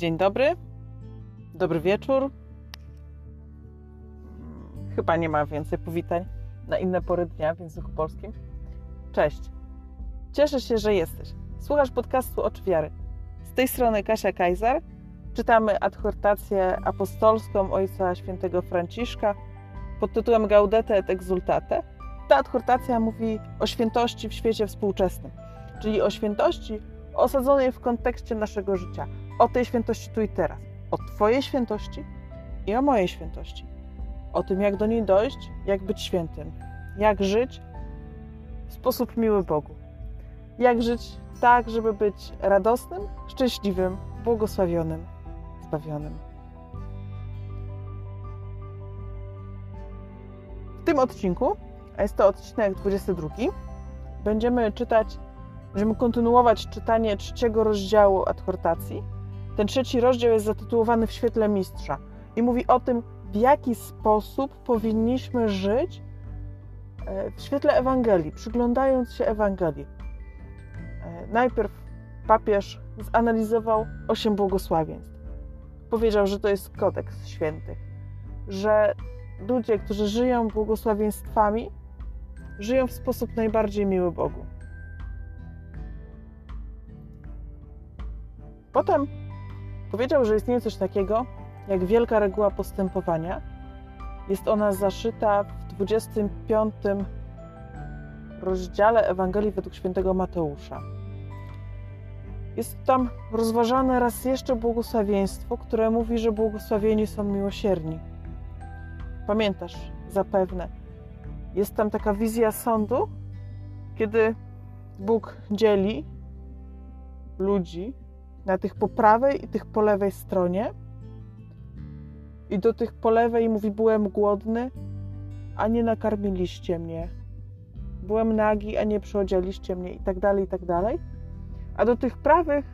Dzień dobry, dobry wieczór. Chyba nie ma więcej powitań na inne pory dnia w języku polskim. Cześć. Cieszę się, że jesteś. Słuchasz podcastu Oczy Wiary. Z tej strony Kasia Kajzar. Czytamy adhortację apostolską Ojca Świętego Franciszka pod tytułem Gaudete et Exultate. Ta adhortacja mówi o świętości w świecie współczesnym, czyli o świętości osadzonej w kontekście naszego życia, o tej świętości tu i teraz, o Twojej świętości i o mojej świętości, o tym, jak do niej dojść, jak być świętym, jak żyć w sposób miły Bogu, jak żyć tak, żeby być radosnym, szczęśliwym, błogosławionym, zbawionym. W tym odcinku, a jest to odcinek 22, będziemy czytać, będziemy kontynuować czytanie trzeciego rozdziału adhortacji. Ten trzeci rozdział jest zatytułowany W świetle mistrza i mówi o tym, w jaki sposób powinniśmy żyć e, w świetle Ewangelii, przyglądając się Ewangelii. E, najpierw papież zanalizował osiem błogosławieństw. Powiedział, że to jest kodeks świętych, że ludzie, którzy żyją błogosławieństwami, żyją w sposób najbardziej miły Bogu. Potem powiedział, że istnieje coś takiego jak wielka reguła postępowania. Jest ona zaszyta w 25 rozdziale Ewangelii według świętego Mateusza. Jest tam rozważane raz jeszcze błogosławieństwo, które mówi, że błogosławieni są miłosierni. Pamiętasz zapewne. Jest tam taka wizja sądu, kiedy Bóg dzieli ludzi na tych po prawej i tych po lewej stronie. I do tych po lewej mówi: Byłem głodny, a nie nakarmiliście mnie. Byłem nagi, a nie przyodzialiście mnie, i tak dalej, i tak dalej. A do tych prawych,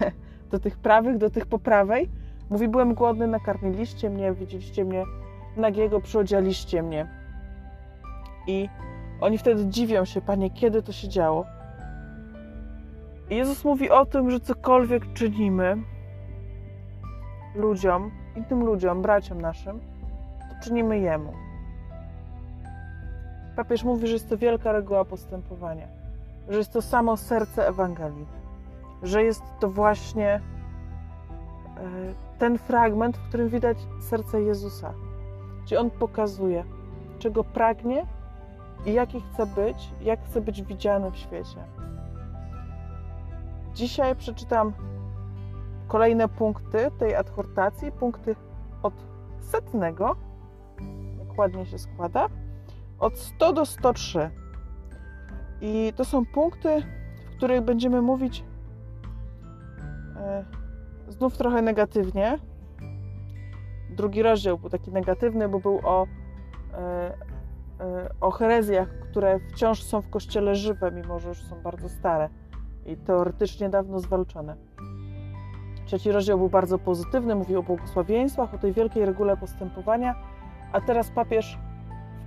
do tych prawych, do tych po prawej, mówi: Byłem głodny, nakarmiliście mnie, widzieliście mnie nagiego, przyodzialiście mnie. I oni wtedy dziwią się, panie, kiedy to się działo. Jezus mówi o tym, że cokolwiek czynimy ludziom, innym ludziom, braciom naszym, to czynimy Jemu. Papież mówi, że jest to wielka reguła postępowania, że jest to samo serce Ewangelii, że jest to właśnie e, ten fragment, w którym widać serce Jezusa, gdzie On pokazuje, czego pragnie i jaki chce być, jak chce być widziany w świecie. Dzisiaj przeczytam kolejne punkty tej adhortacji, punkty od setnego, jak ładnie się składa, od 100 do 103. I to są punkty, w których będziemy mówić e, znów trochę negatywnie. Drugi rozdział był taki negatywny, bo był o, e, e, o herezjach, które wciąż są w kościele żywe, mimo że już są bardzo stare i teoretycznie dawno zwalczone. Trzeci rozdział był bardzo pozytywny, mówił o błogosławieństwach, o tej wielkiej regule postępowania, a teraz papież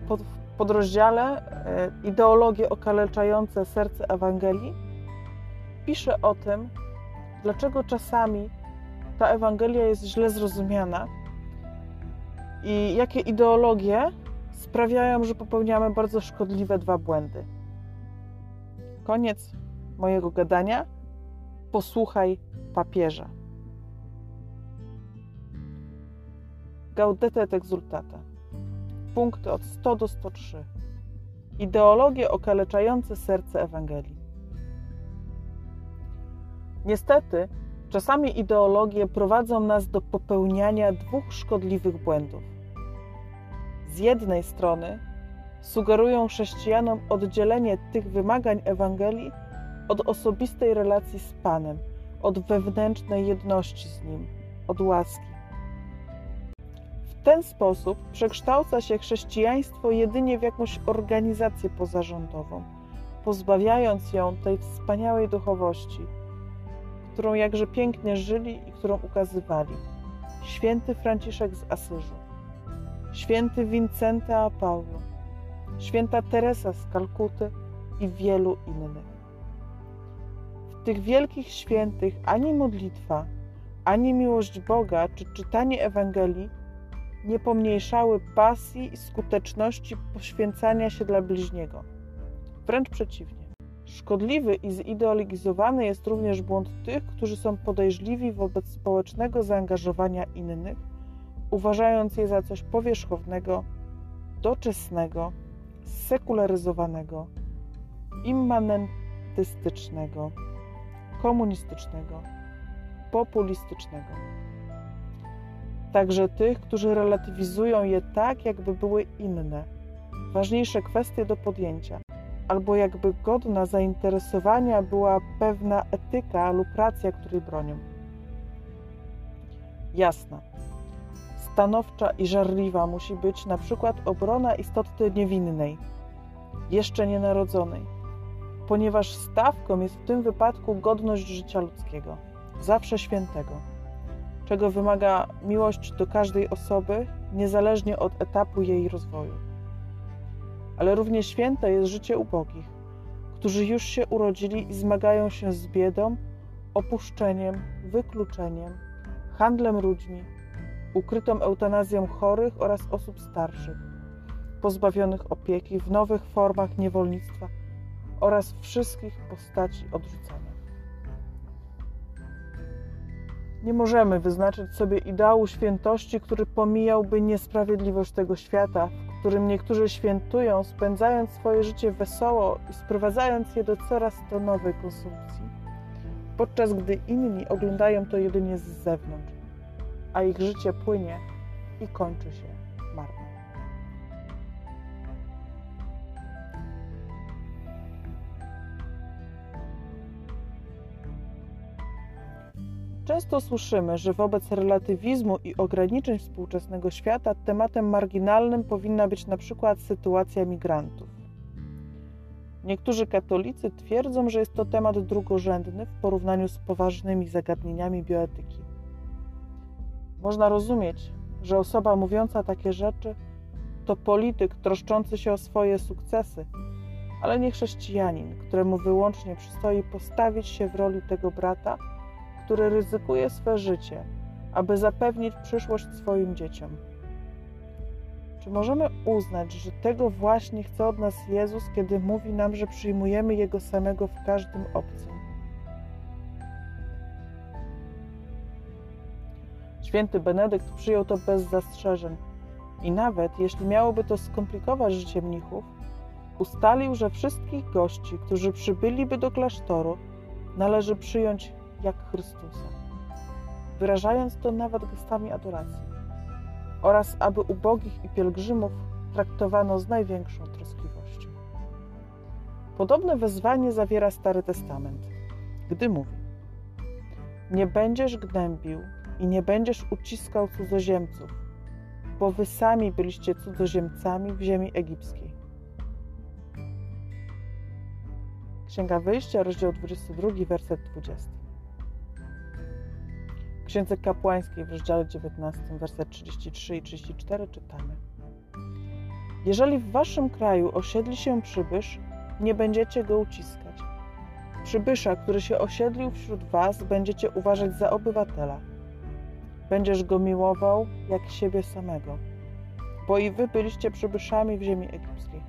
w, pod, w podrozdziale e, ideologie okaleczające serce Ewangelii pisze o tym, dlaczego czasami ta Ewangelia jest źle zrozumiana i jakie ideologie sprawiają, że popełniamy bardzo szkodliwe dwa błędy. Koniec mojego gadania. Posłuchaj papieża. Gaudete et exultate. Punkty od 100 do 103. Ideologie okaleczające serce Ewangelii. Niestety, czasami ideologie prowadzą nas do popełniania dwóch szkodliwych błędów. Z jednej strony sugerują chrześcijanom oddzielenie tych wymagań Ewangelii od osobistej relacji z Panem, od wewnętrznej jedności z Nim, od łaski. W ten sposób przekształca się chrześcijaństwo jedynie w jakąś organizację pozarządową, pozbawiając ją tej wspaniałej duchowości, którą jakże pięknie żyli i którą ukazywali święty Franciszek z Asyżu, święty Wincenty a Paulo, święta Teresa z Kalkuty i wielu innych. Tych wielkich świętych ani modlitwa, ani miłość Boga czy czytanie Ewangelii nie pomniejszały pasji i skuteczności poświęcania się dla bliźniego. Wręcz przeciwnie. Szkodliwy i zideologizowany jest również błąd tych, którzy są podejrzliwi wobec społecznego zaangażowania innych, uważając je za coś powierzchownego, doczesnego, sekularyzowanego, immanentystycznego, komunistycznego, populistycznego. Także tych, którzy relatywizują je tak, jakby były inne, ważniejsze kwestie do podjęcia, albo jakby godna zainteresowania była pewna etyka lub racja, której bronią. Jasna, stanowcza i żarliwa musi być na przykład obrona istoty niewinnej, jeszcze nienarodzonej, ponieważ stawką jest w tym wypadku godność życia ludzkiego, zawsze świętego, czego wymaga miłość do każdej osoby, niezależnie od etapu jej rozwoju. Ale równie święte jest życie ubogich, którzy już się urodzili i zmagają się z biedą, opuszczeniem, wykluczeniem, handlem ludźmi, ukrytą eutanazją chorych oraz osób starszych, pozbawionych opieki w nowych formach niewolnictwa oraz wszystkich postaci odrzucania. Nie możemy wyznaczyć sobie ideału świętości, który pomijałby niesprawiedliwość tego świata, w którym niektórzy świętują, spędzając swoje życie wesoło i sprowadzając je do coraz to nowej konsumpcji, podczas gdy inni oglądają to jedynie z zewnątrz, a ich życie płynie i kończy się Często słyszymy, że wobec relatywizmu i ograniczeń współczesnego świata tematem marginalnym powinna być na przykład sytuacja migrantów. Niektórzy katolicy twierdzą, że jest to temat drugorzędny w porównaniu z poważnymi zagadnieniami bioetyki. Można rozumieć, że osoba mówiąca takie rzeczy to polityk troszczący się o swoje sukcesy, ale nie chrześcijanin, któremu wyłącznie przystoi postawić się w roli tego brata, który ryzykuje swe życie, aby zapewnić przyszłość swoim dzieciom. Czy możemy uznać, że tego właśnie chce od nas Jezus, kiedy mówi nam, że przyjmujemy Jego samego w każdym obcym? Święty Benedykt przyjął to bez zastrzeżeń i nawet jeśli miałoby to skomplikować życie mnichów, ustalił, że wszystkich gości, którzy przybyliby do klasztoru, należy przyjąć jak Chrystusa, wyrażając to nawet gestami adoracji, oraz aby ubogich i pielgrzymów traktowano z największą troskliwością. Podobne wezwanie zawiera Stary Testament, gdy mówi: Nie będziesz gnębił i nie będziesz uciskał cudzoziemców, bo wy sami byliście cudzoziemcami w ziemi egipskiej. Księga Wyjścia, rozdział 22, werset 20. Księdze Kapłańskiej w rozdziale 19, werset 33 i 34 czytamy: Jeżeli w waszym kraju osiedli się przybysz, nie będziecie go uciskać. Przybysza, który się osiedlił wśród was, będziecie uważać za obywatela. Będziesz go miłował jak siebie samego, bo i wy byliście przybyszami w ziemi egipskiej.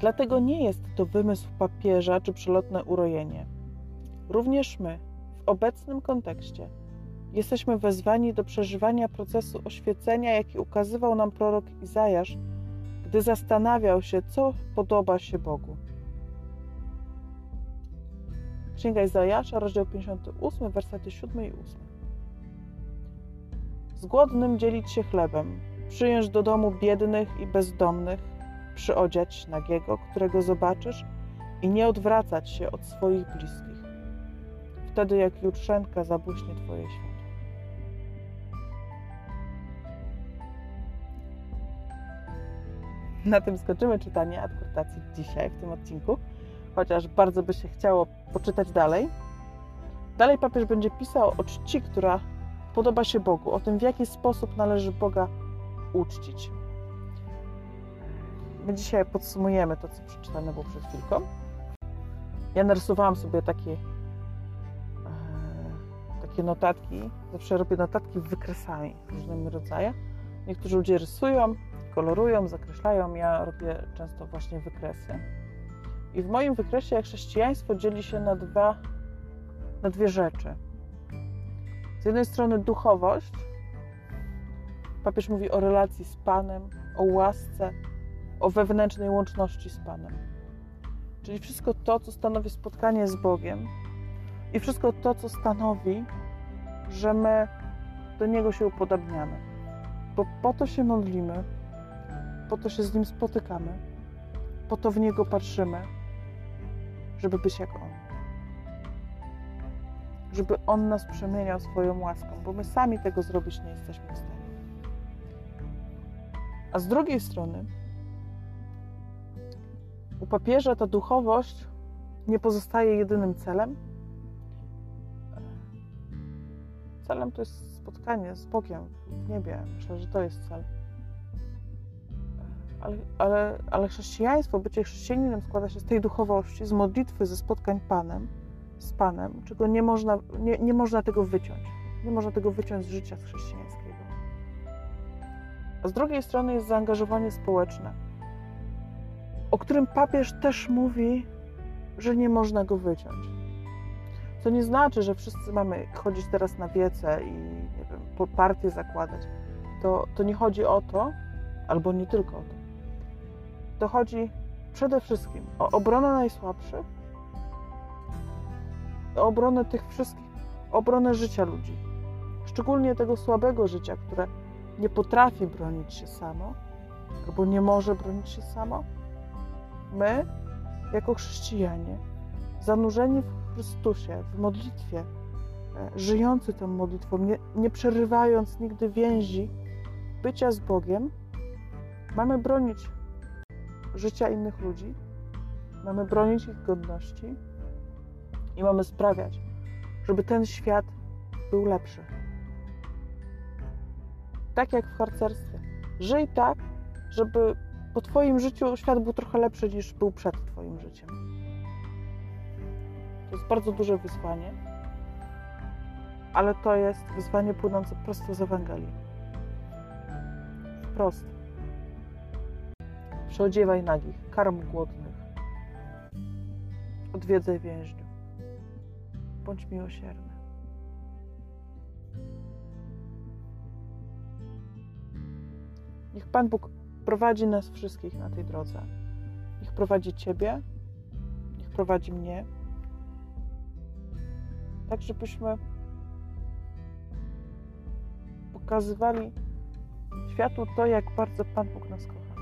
Dlatego nie jest to wymysł papieża czy przelotne urojenie Również my, w obecnym kontekście, jesteśmy wezwani do przeżywania procesu oświecenia, jaki ukazywał nam prorok Izajasz, gdy zastanawiał się, co podoba się Bogu. Księga Izajasza, rozdział 58, wersety 7 i 8. Z głodnym dzielić się chlebem, przyjąć do domu biednych i bezdomnych, przyodziać nagiego, którego zobaczysz, i nie odwracać się od swoich bliskich wtedy jak jutrzenka zabłyśnie Twoje światło. Na tym skończymy czytanie adkurtacji dzisiaj, w tym odcinku, chociaż bardzo by się chciało poczytać dalej. Dalej papież będzie pisał o czci, która podoba się Bogu, o tym, w jaki sposób należy Boga uczcić. My dzisiaj podsumujemy to, co przeczytane było przed chwilką. Ja narysowałam sobie takie takie notatki. Zawsze robię notatki wykresami różnymi rodzajach. Niektórzy ludzie rysują, kolorują, zakreślają. Ja robię często właśnie wykresy. I w moim wykresie chrześcijaństwo dzieli się na, dwa, na dwie rzeczy. Z jednej strony duchowość. Papież mówi o relacji z Panem, o łasce, o wewnętrznej łączności z Panem. Czyli wszystko to, co stanowi spotkanie z Bogiem i wszystko to, co stanowi, że my do Niego się upodabniamy. Bo po to się modlimy, po to się z Nim spotykamy, po to w Niego patrzymy, żeby być jak On. Żeby On nas przemieniał swoją łaską, bo my sami tego zrobić nie jesteśmy w stanie. A z drugiej strony, u papieża ta duchowość nie pozostaje jedynym celem. Celem to jest spotkanie z Bogiem w niebie. Myślę, że to jest cel. Ale, ale, ale chrześcijaństwo, bycie chrześcijaninem składa się z tej duchowości, z modlitwy, ze spotkań Panem, z Panem, czego nie można, nie, nie można tego wyciąć. Nie można tego wyciąć z życia chrześcijańskiego. A z drugiej strony jest zaangażowanie społeczne, o którym papież też mówi, że nie można go wyciąć. To nie znaczy, że wszyscy mamy chodzić teraz na wiece i nie wiem, partię zakładać. To, to nie chodzi o to, albo nie tylko o to. To chodzi przede wszystkim o obronę najsłabszych, o obronę tych wszystkich, obronę życia ludzi. Szczególnie tego słabego życia, które nie potrafi bronić się samo, albo nie może bronić się samo. My, jako chrześcijanie, zanurzeni w Chrystusie, w modlitwie, e, żyjący tą modlitwą, nie, nie przerywając nigdy więzi bycia z Bogiem, mamy bronić życia innych ludzi, mamy bronić ich godności i mamy sprawiać, żeby ten świat był lepszy. Tak jak w harcerstwie. Żyj tak, żeby po Twoim życiu świat był trochę lepszy niż był przed Twoim życiem. To jest bardzo duże wyzwanie, ale to jest wyzwanie płynące prosto z Ewangelii. Wprost. Przeodziewaj nagich, karm głodnych, odwiedzaj więźniów, bądź miłosierny. Niech Pan Bóg prowadzi nas wszystkich na tej drodze. Niech prowadzi Ciebie, niech prowadzi mnie, tak żebyśmy pokazywali światu to, jak bardzo Pan Bóg nas kocha.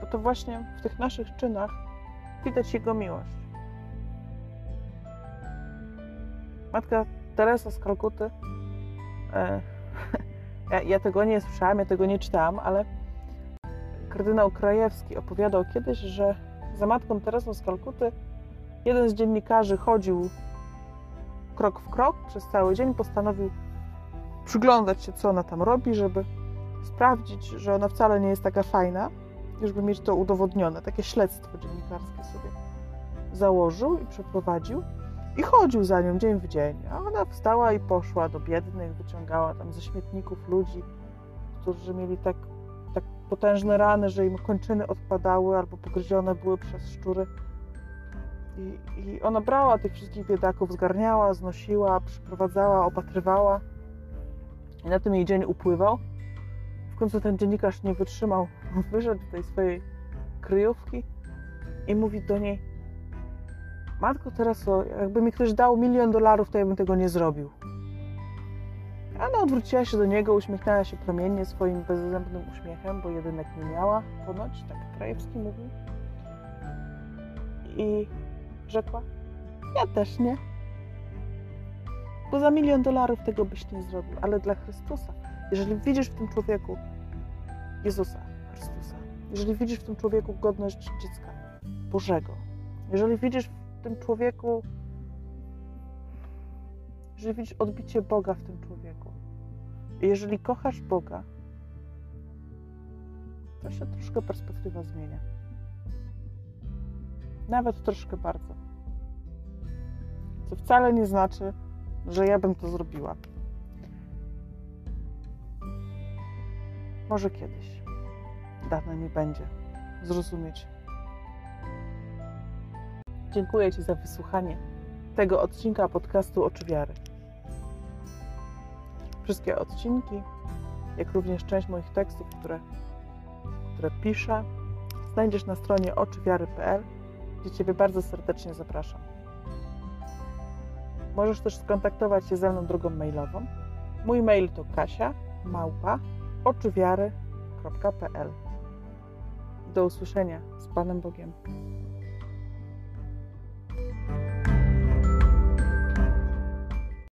Bo to właśnie w tych naszych czynach widać Jego miłość. Matka Teresa z Kalkuty, e, ja, ja tego nie słyszałam, ja tego nie czytałam, ale kardynał Krajewski opowiadał kiedyś, że za matką Teresą z Kalkuty jeden z dziennikarzy chodził krok w krok przez cały dzień, postanowił przyglądać się, co ona tam robi, żeby sprawdzić, że ona wcale nie jest taka fajna, żeby mieć to udowodnione. Takie śledztwo dziennikarskie sobie założył i przeprowadził i chodził za nią dzień w dzień. A ona wstała i poszła do biednych, wyciągała tam ze śmietników ludzi, którzy mieli tak tak potężne rany, że im kończyny odpadały albo pogryzione były przez szczury. I, I ona brała tych wszystkich biedaków, zgarniała, znosiła, przyprowadzała, opatrywała. I na tym jej dzień upływał. W końcu ten dziennikarz nie wytrzymał, wyszedł tej swojej kryjówki i mówi do niej: Matko Tereso, jakby mi ktoś dał milion dolarów, to ja bym tego nie zrobił. Anna odwróciła się do niego, uśmiechnęła się promiennie swoim bezzębnym uśmiechem, bo jedynek nie miała ponoć, tak Krajewski mówił. I rzekła, ja też nie. Bo za milion dolarów tego byś nie zrobił, ale dla Chrystusa. Jeżeli widzisz w tym człowieku Jezusa, Chrystusa, jeżeli widzisz w tym człowieku godność dziecka Bożego, jeżeli widzisz w tym człowieku jeżeli widzisz odbicie Boga w tym człowieku. Jeżeli kochasz Boga, to się troszkę perspektywa zmienia. Nawet troszkę bardzo. Co wcale nie znaczy, że ja bym to zrobiła. Może kiedyś dane mi będzie zrozumieć. Dziękuję Ci za wysłuchanie tego odcinka podcastu Oczy Wiary. Wszystkie odcinki, jak również część moich tekstów, które, które piszę, znajdziesz na stronie oczywiary.pl, gdzie Ciebie bardzo serdecznie zapraszam. Możesz też skontaktować się ze mną drogą mailową. Mój mail to kasia Do usłyszenia z Panem Bogiem.